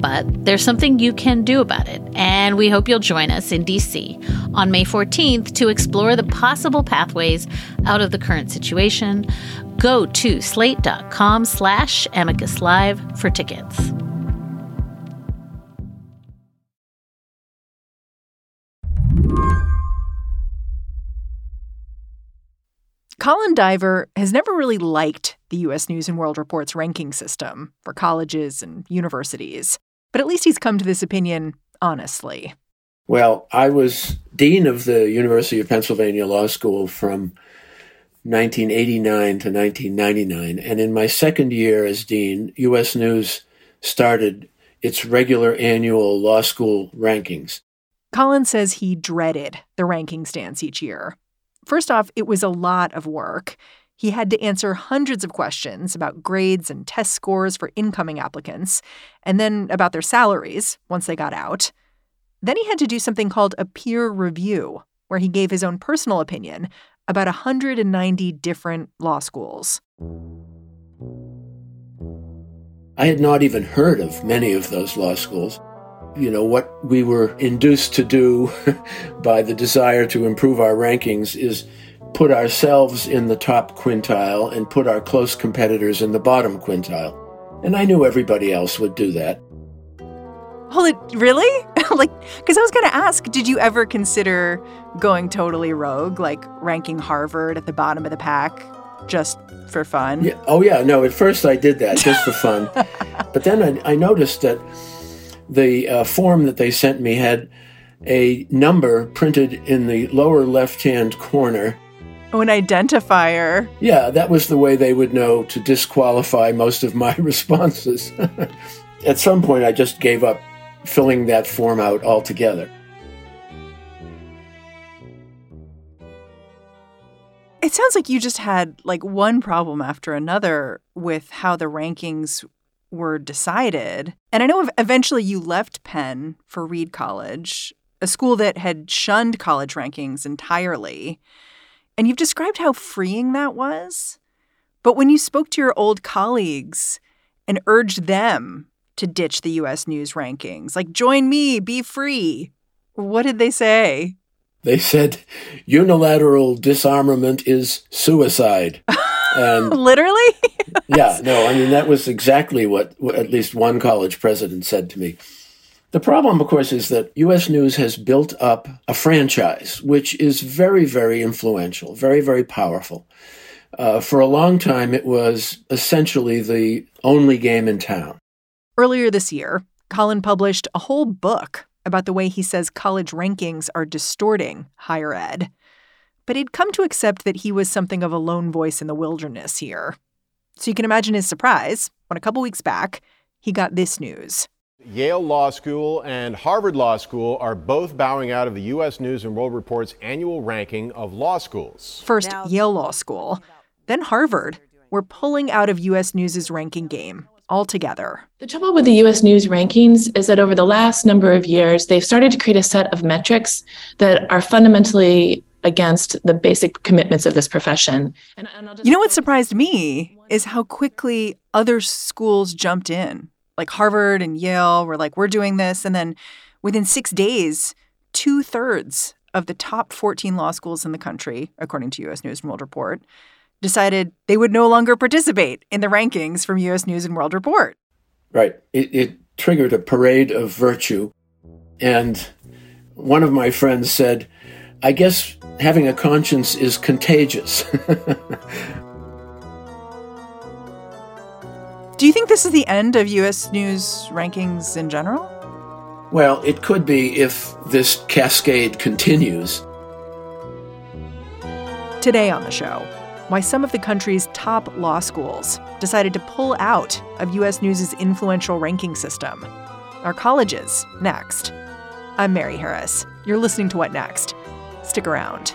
But there's something you can do about it, and we hope you'll join us in DC on May 14th to explore the possible pathways out of the current situation. Go to slate.com slash amicus live for tickets. Colin Diver has never really liked the U.S. News and World Report's ranking system for colleges and universities, but at least he's come to this opinion honestly. Well, I was dean of the University of Pennsylvania Law School from 1989 to 1999, and in my second year as dean, U.S. News started its regular annual law school rankings. Colin says he dreaded the ranking stance each year First off, it was a lot of work. He had to answer hundreds of questions about grades and test scores for incoming applicants, and then about their salaries once they got out. Then he had to do something called a peer review, where he gave his own personal opinion about 190 different law schools. I had not even heard of many of those law schools you know, what we were induced to do by the desire to improve our rankings is put ourselves in the top quintile and put our close competitors in the bottom quintile. And I knew everybody else would do that. Hold it, really? like, because I was going to ask, did you ever consider going totally rogue, like ranking Harvard at the bottom of the pack just for fun? Yeah. Oh, yeah. No, at first I did that just for fun. but then I, I noticed that the uh, form that they sent me had a number printed in the lower left hand corner. Oh, an identifier. Yeah, that was the way they would know to disqualify most of my responses. At some point, I just gave up filling that form out altogether. It sounds like you just had like one problem after another with how the rankings were decided. And I know eventually you left Penn for Reed College, a school that had shunned college rankings entirely. And you've described how freeing that was. But when you spoke to your old colleagues and urged them to ditch the US News rankings, like join me, be free, what did they say? They said unilateral disarmament is suicide. And literally? yeah, no, I mean, that was exactly what, what at least one college president said to me. The problem, of course, is that U.S. News has built up a franchise which is very, very influential, very, very powerful. Uh, for a long time, it was essentially the only game in town. Earlier this year, Colin published a whole book about the way he says college rankings are distorting higher ed but he'd come to accept that he was something of a lone voice in the wilderness here. So you can imagine his surprise when a couple weeks back, he got this news. Yale Law School and Harvard Law School are both bowing out of the U.S. News and World Report's annual ranking of law schools. First, now, Yale Law School, then Harvard, We're pulling out of U.S. News's ranking game altogether. The trouble with the US News rankings is that over the last number of years, they've started to create a set of metrics that are fundamentally against the basic commitments of this profession. And, and you know what surprised me is how quickly other schools jumped in. Like Harvard and Yale were like, we're doing this. And then within six days, two thirds of the top 14 law schools in the country, according to US News and World Report, decided they would no longer participate in the rankings from US News and World Report. Right. It, it triggered a parade of virtue. And one of my friends said, I guess having a conscience is contagious. Do you think this is the end of US News rankings in general? Well, it could be if this cascade continues. Today on the show, why some of the country's top law schools decided to pull out of U.S. News' influential ranking system. Our colleges, next. I'm Mary Harris. You're listening to What Next? Stick around.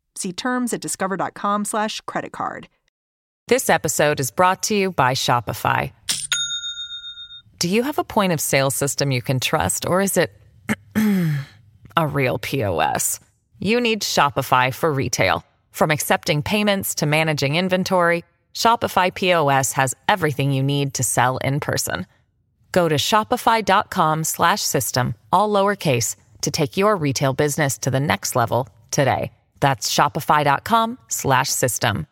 See terms at discover.com/slash credit card. This episode is brought to you by Shopify. Do you have a point of sale system you can trust, or is it a real POS? You need Shopify for retail. From accepting payments to managing inventory, Shopify POS has everything you need to sell in person. Go to shopify.com slash system, all lowercase to take your retail business to the next level today. That's shopify.com slash system.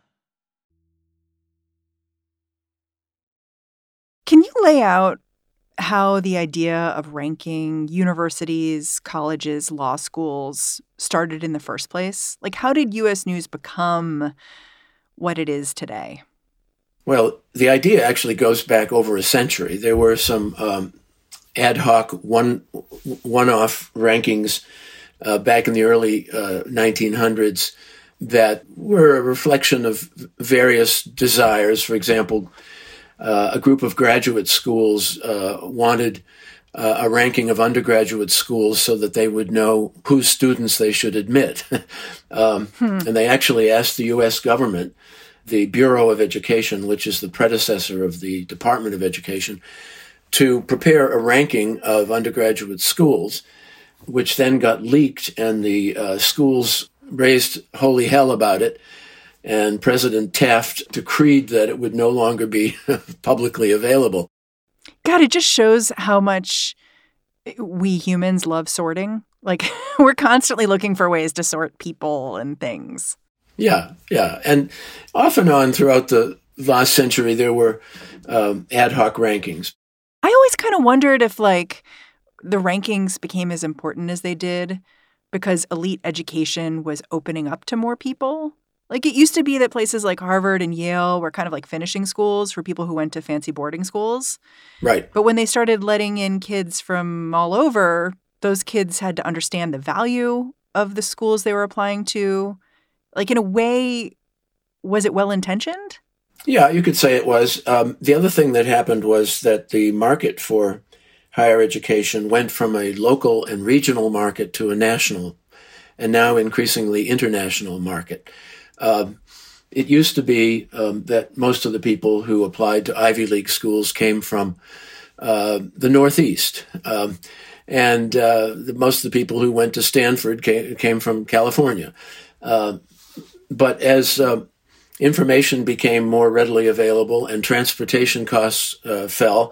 Can you lay out how the idea of ranking universities, colleges, law schools started in the first place? Like, how did U.S. News become what it is today? Well, the idea actually goes back over a century. There were some um, ad hoc one one-off rankings uh, back in the early uh, 1900s that were a reflection of various desires. For example, uh, a group of graduate schools uh, wanted uh, a ranking of undergraduate schools so that they would know whose students they should admit. um, hmm. And they actually asked the U.S. government, the Bureau of Education, which is the predecessor of the Department of Education, to prepare a ranking of undergraduate schools, which then got leaked, and the uh, schools raised holy hell about it and President Taft decreed that it would no longer be publicly available. God, it just shows how much we humans love sorting. Like, we're constantly looking for ways to sort people and things. Yeah, yeah. And off and on throughout the last century, there were um, ad hoc rankings. I always kind of wondered if, like, the rankings became as important as they did because elite education was opening up to more people like it used to be that places like Harvard and Yale were kind of like finishing schools for people who went to fancy boarding schools. Right. But when they started letting in kids from all over, those kids had to understand the value of the schools they were applying to. Like in a way, was it well intentioned? Yeah, you could say it was. Um, the other thing that happened was that the market for higher education went from a local and regional market to a national and now increasingly international market. Um, it used to be um, that most of the people who applied to Ivy League schools came from uh, the Northeast. Um, and uh, the, most of the people who went to Stanford came, came from California. Uh, but as uh, information became more readily available and transportation costs uh, fell,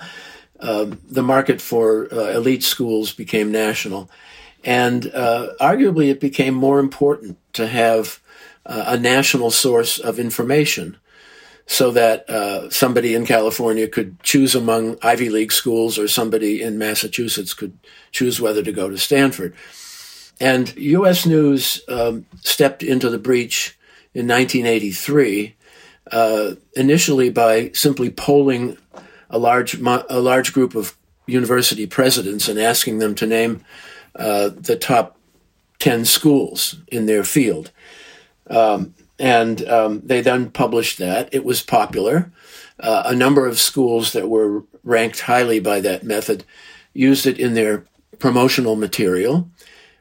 um, the market for uh, elite schools became national. And arguably, it became more important to have uh, a national source of information so that uh, somebody in California could choose among Ivy League schools or somebody in Massachusetts could choose whether to go to Stanford. And U.S. News um, stepped into the breach in 1983, uh, initially by simply polling a large a large group of university presidents and asking them to name uh, the top 10 schools in their field. Um, and um, they then published that. It was popular. Uh, a number of schools that were ranked highly by that method used it in their promotional material.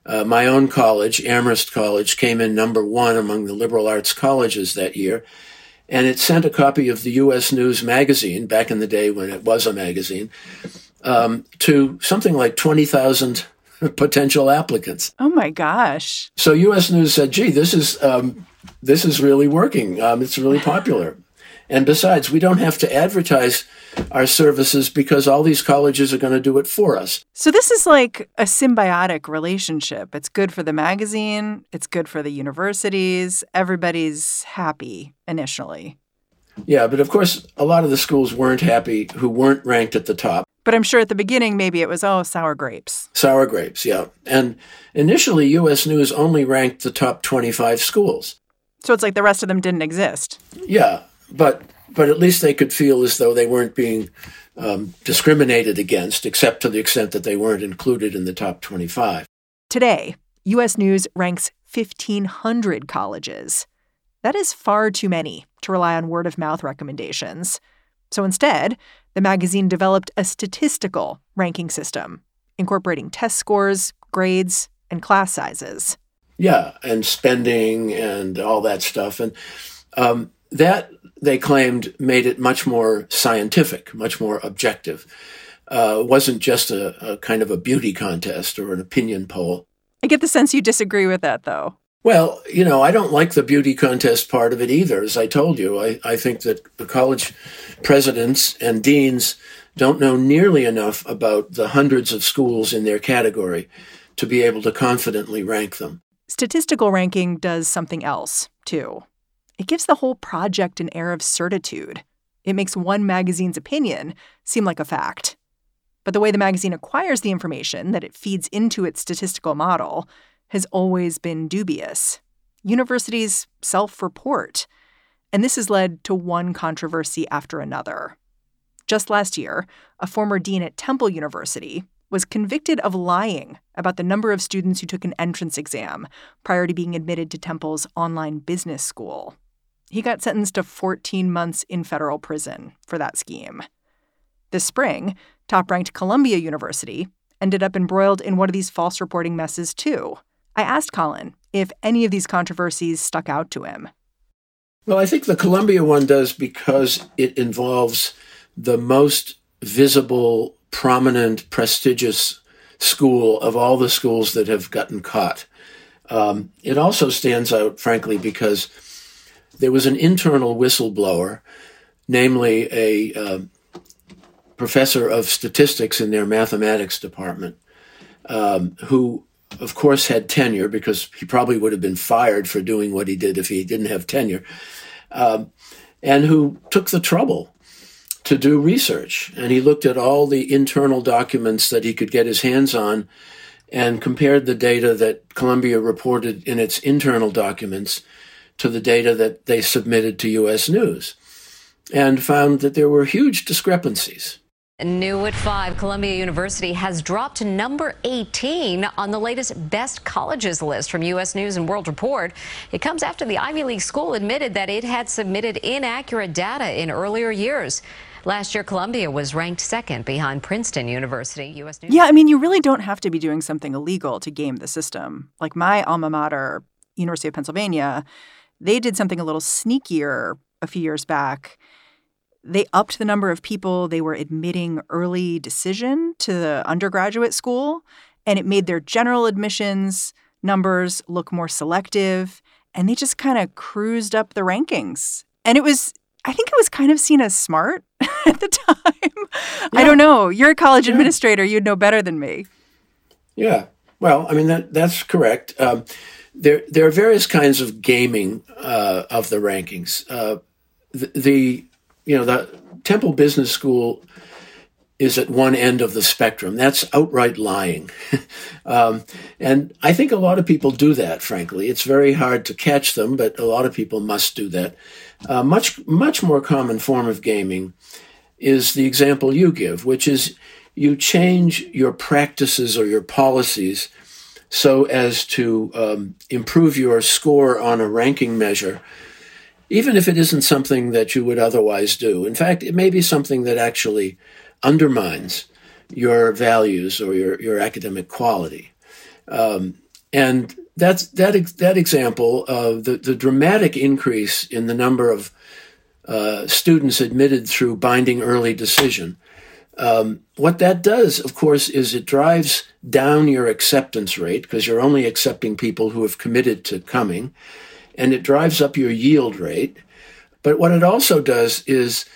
Uh, my own college, Amherst College, came in number one among the liberal arts colleges that year. And it sent a copy of the U.S. News magazine, back in the day when it was a magazine, um, to something like 20,000 potential applicants. Oh my gosh. So U.S. News said, gee, this is, um, this is really working. Um, it's really popular. And besides, we don't have to advertise our services because all these colleges are going to do it for us. So this is like a symbiotic relationship. It's good for the magazine, it's good for the universities. Everybody's happy initially. Yeah, but of course, a lot of the schools weren't happy who weren't ranked at the top. But I'm sure at the beginning, maybe it was, oh, sour grapes. Sour grapes, yeah. And initially, U.S. News only ranked the top 25 schools. So it's like the rest of them didn't exist. Yeah, but but at least they could feel as though they weren't being um, discriminated against, except to the extent that they weren't included in the top 25. Today, U.S. News ranks 1,500 colleges. That is far too many to rely on word of mouth recommendations. So instead, the magazine developed a statistical ranking system, incorporating test scores, grades, and class sizes. Yeah, and spending and all that stuff. And um, that they claimed made it much more scientific, much more objective. Uh, wasn't just a, a kind of a beauty contest or an opinion poll. I get the sense you disagree with that, though. Well, you know, I don't like the beauty contest part of it either. As I told you, I, I think that the college presidents and deans don't know nearly enough about the hundreds of schools in their category to be able to confidently rank them. Statistical ranking does something else, too. It gives the whole project an air of certitude. It makes one magazine's opinion seem like a fact. But the way the magazine acquires the information that it feeds into its statistical model has always been dubious. Universities self report, and this has led to one controversy after another. Just last year, a former dean at Temple University was convicted of lying about the number of students who took an entrance exam prior to being admitted to Temple's online business school. He got sentenced to 14 months in federal prison for that scheme. This spring, top ranked Columbia University ended up embroiled in one of these false reporting messes, too. I asked Colin if any of these controversies stuck out to him. Well, I think the Columbia one does because it involves the most visible, prominent, prestigious school of all the schools that have gotten caught. Um, it also stands out, frankly, because there was an internal whistleblower, namely a uh, professor of statistics in their mathematics department, um, who, of course, had tenure because he probably would have been fired for doing what he did if he didn't have tenure, um, and who took the trouble to do research. And he looked at all the internal documents that he could get his hands on and compared the data that Columbia reported in its internal documents to the data that they submitted to U.S. News and found that there were huge discrepancies. New at 5, Columbia University has dropped to number 18 on the latest best colleges list from U.S. News and World Report. It comes after the Ivy League school admitted that it had submitted inaccurate data in earlier years. Last year, Columbia was ranked second behind Princeton University. U.S. News. Yeah, I mean, you really don't have to be doing something illegal to game the system. Like my alma mater, University of Pennsylvania, they did something a little sneakier a few years back. They upped the number of people they were admitting early decision to the undergraduate school, and it made their general admissions numbers look more selective. And they just kind of cruised up the rankings. And it was, I think it was kind of seen as smart at the time. Yeah. I don't know. You're a college yeah. administrator. You'd know better than me. Yeah. Well, I mean, that that's correct. Um, there there are various kinds of gaming uh, of the rankings. Uh, the, the, you know the Temple Business School is at one end of the spectrum. That's outright lying. um, and I think a lot of people do that, frankly. It's very hard to catch them, but a lot of people must do that. Uh, much, much more common form of gaming is the example you give, which is you change your practices or your policies so as to um, improve your score on a ranking measure, even if it isn't something that you would otherwise do. In fact, it may be something that actually undermines your values or your, your academic quality. Um, and that's that that example of the, the dramatic increase in the number of uh, students admitted through binding early decision. Um, what that does, of course, is it drives down your acceptance rate because you're only accepting people who have committed to coming, and it drives up your yield rate. But what it also does is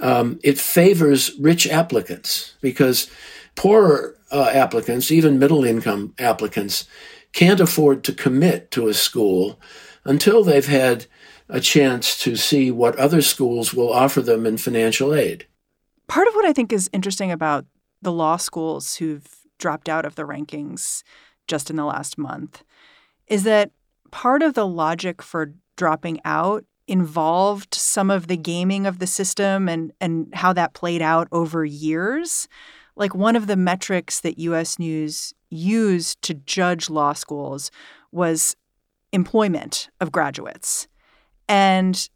um, it favors rich applicants because poorer uh, applicants, even middle income applicants, can't afford to commit to a school until they've had a chance to see what other schools will offer them in financial aid. Part of what I think is interesting about the law schools who've dropped out of the rankings just in the last month is that part of the logic for dropping out involved some of the gaming of the system and and how that played out over years. Like one of the metrics that US News used to judge law schools was employment of graduates. And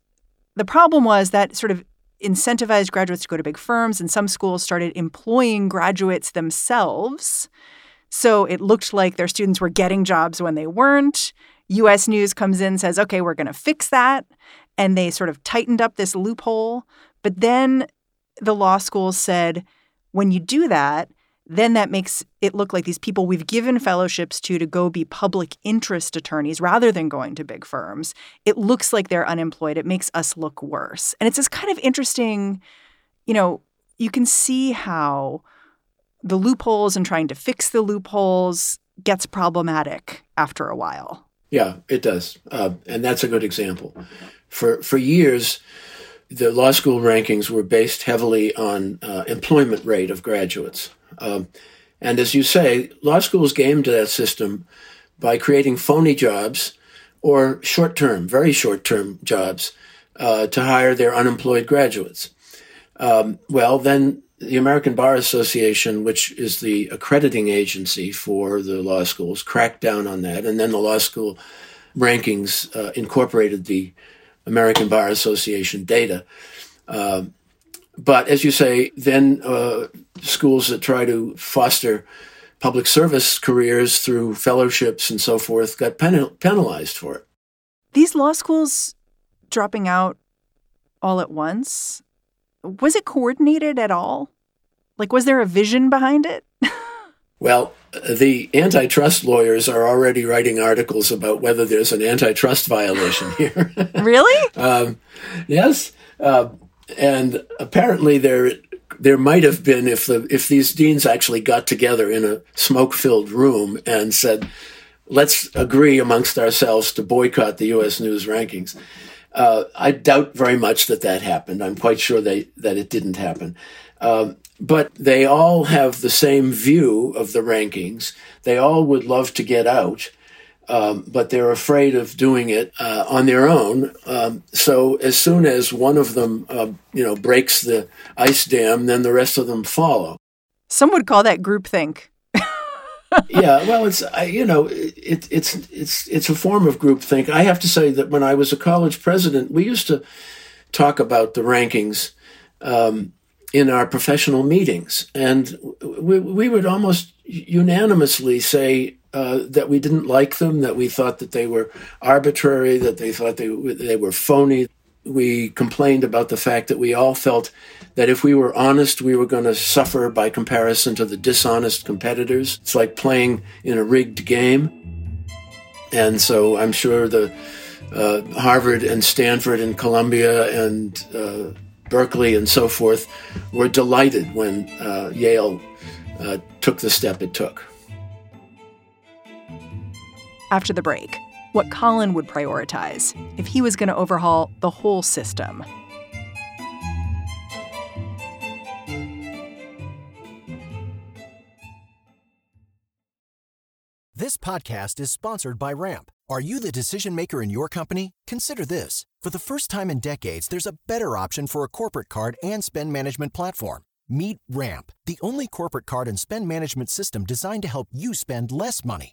the problem was that sort of incentivized graduates to go to big firms and some schools started employing graduates themselves. So it looked like their students were getting jobs when they weren't. US News comes in says, "Okay, we're going to fix that." and they sort of tightened up this loophole. But then the law school said, when you do that, then that makes it look like these people we've given fellowships to to go be public interest attorneys rather than going to big firms. It looks like they're unemployed. It makes us look worse. And it's this kind of interesting, you know, you can see how the loopholes and trying to fix the loopholes gets problematic after a while. Yeah, it does. Uh, and that's a good example for for years, the law school rankings were based heavily on uh, employment rate of graduates. Um, and as you say, law schools gamed that system by creating phony jobs or short term, very short term jobs uh, to hire their unemployed graduates. Um, well, then the American Bar Association, which is the accrediting agency for the law schools, cracked down on that. And then the law school rankings uh, incorporated the American Bar Association data. Uh, but as you say, then uh, schools that try to foster public service careers through fellowships and so forth got pen- penalized for it. These law schools dropping out all at once, was it coordinated at all? Like, was there a vision behind it? well, the antitrust lawyers are already writing articles about whether there's an antitrust violation here. really? Um, yes, uh, and apparently there there might have been if the if these deans actually got together in a smoke filled room and said, "Let's agree amongst ourselves to boycott the U.S. News rankings." Uh, I doubt very much that that happened. I'm quite sure they, that it didn't happen. Um, but they all have the same view of the rankings. They all would love to get out, um, but they're afraid of doing it uh, on their own. Um, so as soon as one of them, uh, you know, breaks the ice dam, then the rest of them follow. Some would call that groupthink. yeah, well, it's I, you know, it, it's it's it's a form of groupthink. I have to say that when I was a college president, we used to talk about the rankings. Um, in our professional meetings. And we, we would almost unanimously say uh, that we didn't like them, that we thought that they were arbitrary, that they thought they, they were phony. We complained about the fact that we all felt that if we were honest, we were going to suffer by comparison to the dishonest competitors. It's like playing in a rigged game. And so I'm sure the uh, Harvard and Stanford and Columbia and uh, Berkeley and so forth were delighted when uh, Yale uh, took the step it took after the break what Colin would prioritize if he was going to overhaul the whole system. This podcast is sponsored by Ramp. Are you the decision maker in your company? Consider this. For the first time in decades, there's a better option for a corporate card and spend management platform. Meet Ramp, the only corporate card and spend management system designed to help you spend less money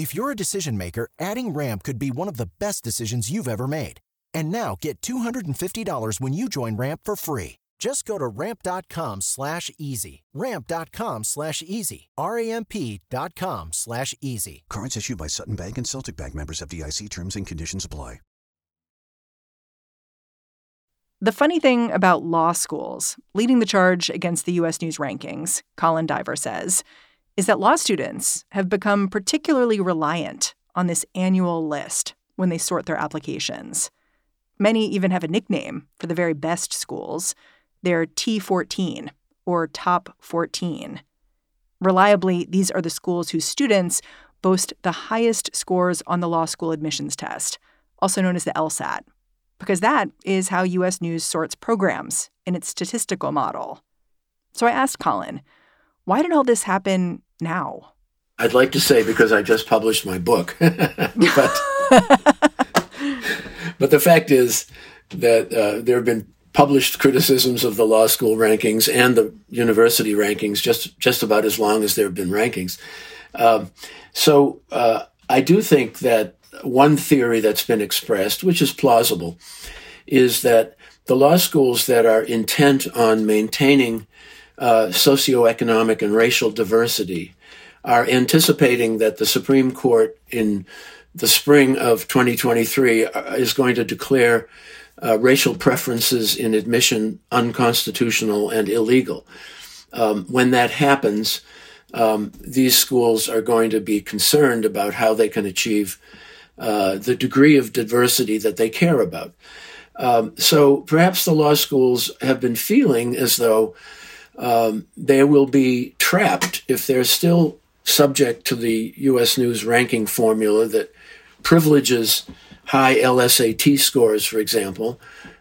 If you're a decision maker, adding Ramp could be one of the best decisions you've ever made. And now get $250 when you join Ramp for free. Just go to ramp.com slash easy. Ramp.com slash easy. R-A-M-P.com slash easy. Cards issued by Sutton Bank and Celtic Bank members FDIC terms and conditions apply. The funny thing about law schools leading the charge against the U.S. News rankings, Colin Diver says, is that law students have become particularly reliant on this annual list when they sort their applications. Many even have a nickname for the very best schools. They're T14 or Top 14. Reliably, these are the schools whose students boast the highest scores on the law school admissions test, also known as the LSAT because that is how U.S. News sorts programs in its statistical model. So I asked Colin, why did all this happen now? I'd like to say because I just published my book. but, but the fact is that uh, there have been published criticisms of the law school rankings and the university rankings just, just about as long as there have been rankings. Um, so uh, I do think that one theory that's been expressed, which is plausible, is that the law schools that are intent on maintaining uh, socioeconomic and racial diversity are anticipating that the Supreme Court in the spring of 2023 uh, is going to declare uh, racial preferences in admission unconstitutional and illegal. Um, when that happens, um, these schools are going to be concerned about how they can achieve uh, the degree of diversity that they care about. Um, so perhaps the law schools have been feeling as though um, they will be trapped if they're still subject to the U.S. News ranking formula that privileges high LSAT scores, for example.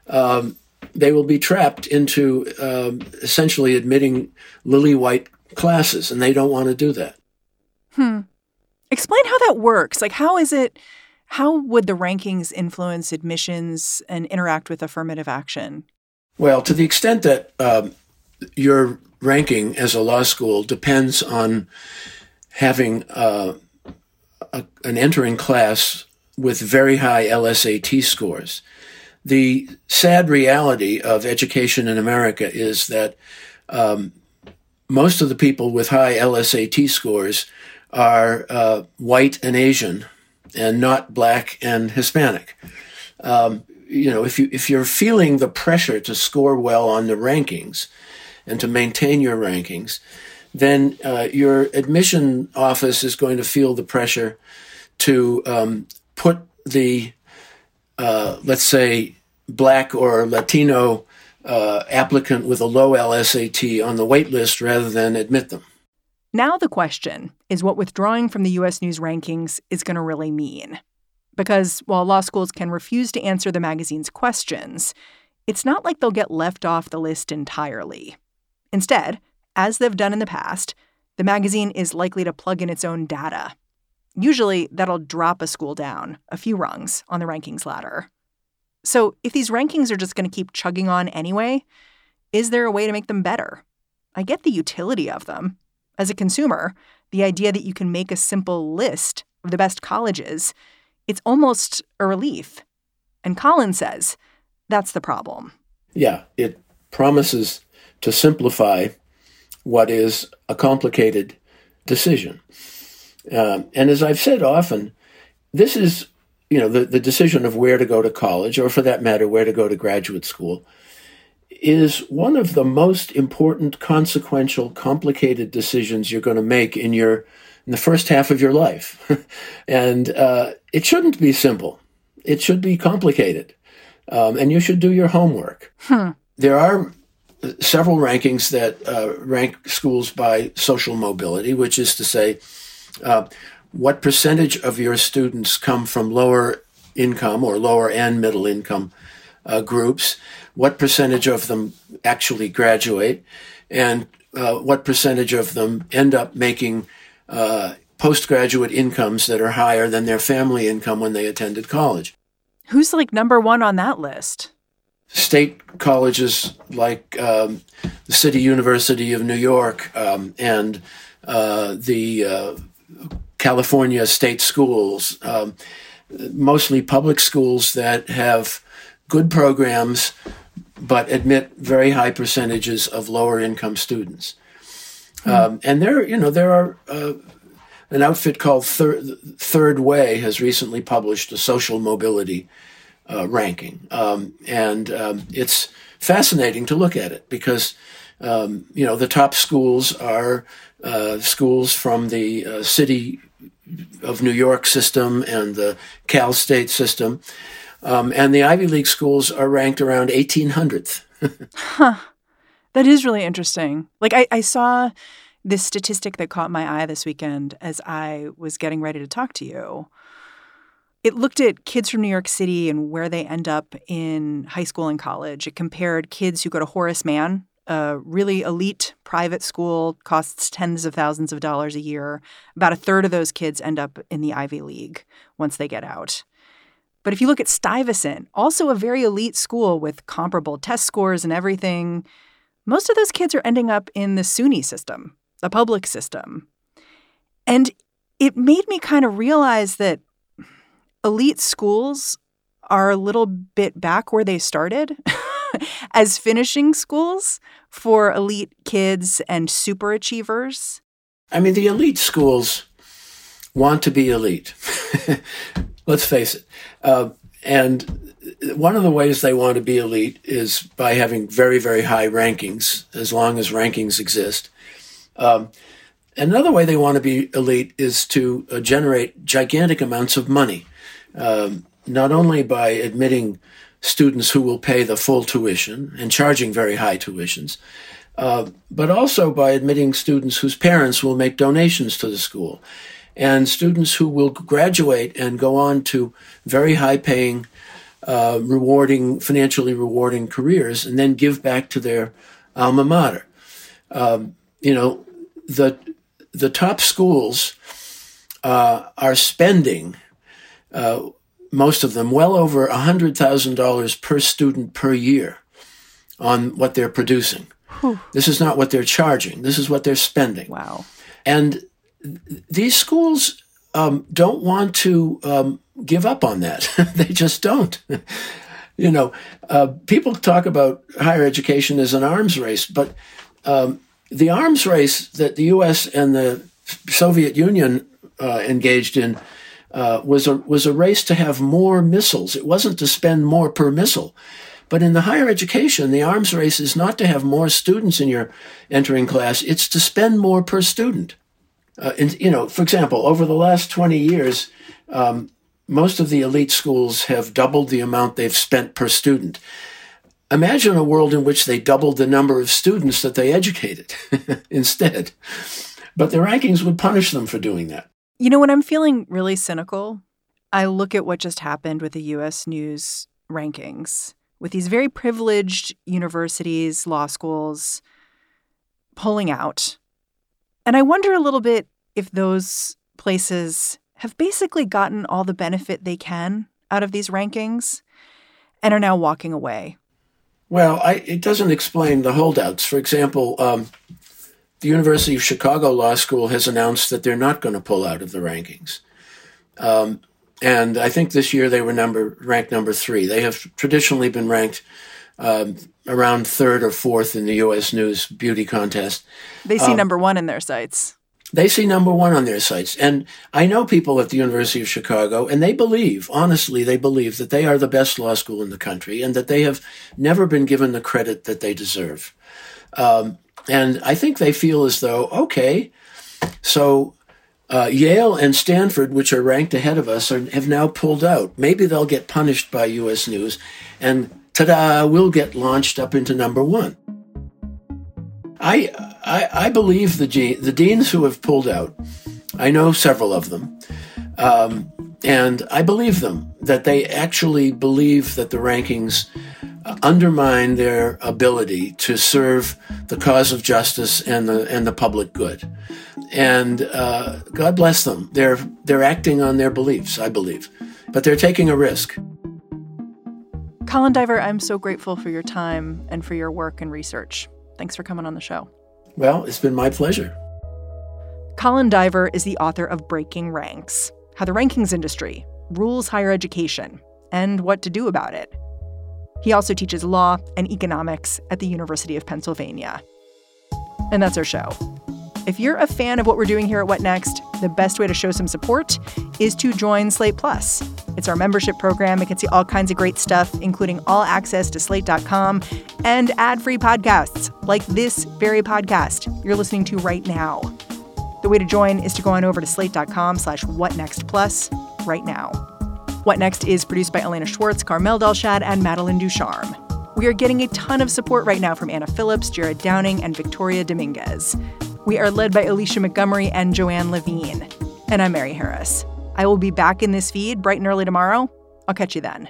Um, they will be trapped into um, essentially admitting lily white classes, and they don't want to do that. Hmm. Explain how that works. Like, how is it? How would the rankings influence admissions and interact with affirmative action? Well, to the extent that um, your ranking as a law school depends on having uh, a, an entering class with very high LSAT scores. The sad reality of education in America is that um, most of the people with high LSAT scores are uh, white and Asian and not black and Hispanic. Um, you know, if you if you're feeling the pressure to score well on the rankings and to maintain your rankings, then uh, your admission office is going to feel the pressure to um, put the uh, let's say black or Latino uh, applicant with a low LSAT on the wait list rather than admit them. Now, the question is what withdrawing from the U.S. News rankings is going to really mean. Because while law schools can refuse to answer the magazine's questions, it's not like they'll get left off the list entirely. Instead, as they've done in the past, the magazine is likely to plug in its own data. Usually, that'll drop a school down a few rungs on the rankings ladder. So, if these rankings are just going to keep chugging on anyway, is there a way to make them better? I get the utility of them. As a consumer, the idea that you can make a simple list of the best colleges, it's almost a relief. And Colin says that's the problem. Yeah, it promises to simplify what is a complicated decision. Uh, and as I've said often, this is, you know, the, the decision of where to go to college, or for that matter, where to go to graduate school is one of the most important, consequential, complicated decisions you're going to make in your in the first half of your life, and uh, it shouldn't be simple. it should be complicated, um, and you should do your homework. Hmm. There are several rankings that uh, rank schools by social mobility, which is to say, uh, what percentage of your students come from lower income or lower and middle income uh, groups, what percentage of them actually graduate, and uh, what percentage of them end up making uh, postgraduate incomes that are higher than their family income when they attended college. Who's like number one on that list? State colleges like um, the City University of New York um, and uh, the uh, California state schools, um, mostly public schools that have good programs but admit very high percentages of lower income students. Mm. Um, and there, you know, there are uh, an outfit called Third, Third Way has recently published a social mobility uh, ranking, um, and um, it's fascinating to look at it because um, you know the top schools are uh, schools from the uh, city of New York system and the Cal State system, um, and the Ivy League schools are ranked around 1800th. huh. That is really interesting. Like I, I saw this statistic that caught my eye this weekend as I was getting ready to talk to you. It looked at kids from New York City and where they end up in high school and college. It compared kids who go to Horace Mann, a really elite private school, costs tens of thousands of dollars a year. About a third of those kids end up in the Ivy League once they get out. But if you look at Stuyvesant, also a very elite school with comparable test scores and everything, most of those kids are ending up in the SUNY system, the public system. And it made me kind of realize that elite schools are a little bit back where they started as finishing schools for elite kids and super achievers. I mean, the elite schools want to be elite. Let's face it. Uh, and one of the ways they want to be elite is by having very, very high rankings, as long as rankings exist. Um, another way they want to be elite is to uh, generate gigantic amounts of money, um, not only by admitting students who will pay the full tuition and charging very high tuitions, uh, but also by admitting students whose parents will make donations to the school and students who will graduate and go on to very high paying, uh, rewarding, financially rewarding careers and then give back to their alma mater. Um, you know, the, the top schools uh, are spending, uh, most of them, well over $100,000 per student per year on what they're producing. Whew. This is not what they're charging. This is what they're spending. Wow. And these schools um, don't want to um, give up on that. they just don't. you know, uh, people talk about higher education as an arms race, but um, the arms race that the U.S. and the Soviet Union uh, engaged in uh, was a was a race to have more missiles. It wasn't to spend more per missile. But in the higher education, the arms race is not to have more students in your entering class. It's to spend more per student. Uh, and, you know, for example, over the last 20 years, um, most of the elite schools have doubled the amount they've spent per student. Imagine a world in which they doubled the number of students that they educated instead. But the rankings would punish them for doing that. You know, when I'm feeling really cynical, I look at what just happened with the US News rankings, with these very privileged universities, law schools pulling out and I wonder a little bit if those places have basically gotten all the benefit they can out of these rankings and are now walking away. Well, I, it doesn't explain the holdouts. For example, um, the University of Chicago Law School has announced that they're not going to pull out of the rankings. Um, and I think this year they were number ranked number three. They have traditionally been ranked um, around third or fourth in the U.S. News Beauty Contest. They see um, number one in their sights. They see number one on their sights. And I know people at the University of Chicago, and they believe, honestly, they believe that they are the best law school in the country and that they have never been given the credit that they deserve. Um, and I think they feel as though, okay, so Uh, Yale and Stanford, which are ranked ahead of us, are, have now pulled out. Maybe they'll get punished by U.S. News, and ta-da, we'll get launched up into number one. I I, I believe the the deans who have pulled out. I know several of them, um, and I believe them that they actually believe that the rankings undermine their ability to serve the cause of justice and the and the public good. And uh, God bless them. They're they're acting on their beliefs, I believe, but they're taking a risk. Colin Diver, I'm so grateful for your time and for your work and research. Thanks for coming on the show. Well, it's been my pleasure. Colin Diver is the author of Breaking Ranks How the Rankings Industry Rules Higher Education and What to Do About It. He also teaches law and economics at the University of Pennsylvania. And that's our show. If you're a fan of what we're doing here at What Next, the best way to show some support is to join Slate Plus. It's our membership program. It gets you all kinds of great stuff, including all access to slate.com and ad free podcasts like this very podcast you're listening to right now. The way to join is to go on over to slate.com slash whatnextplus right now. What Next is produced by Elena Schwartz, Carmel Delshad, and Madeline Ducharme. We are getting a ton of support right now from Anna Phillips, Jared Downing, and Victoria Dominguez. We are led by Alicia Montgomery and Joanne Levine. And I'm Mary Harris. I will be back in this feed bright and early tomorrow. I'll catch you then.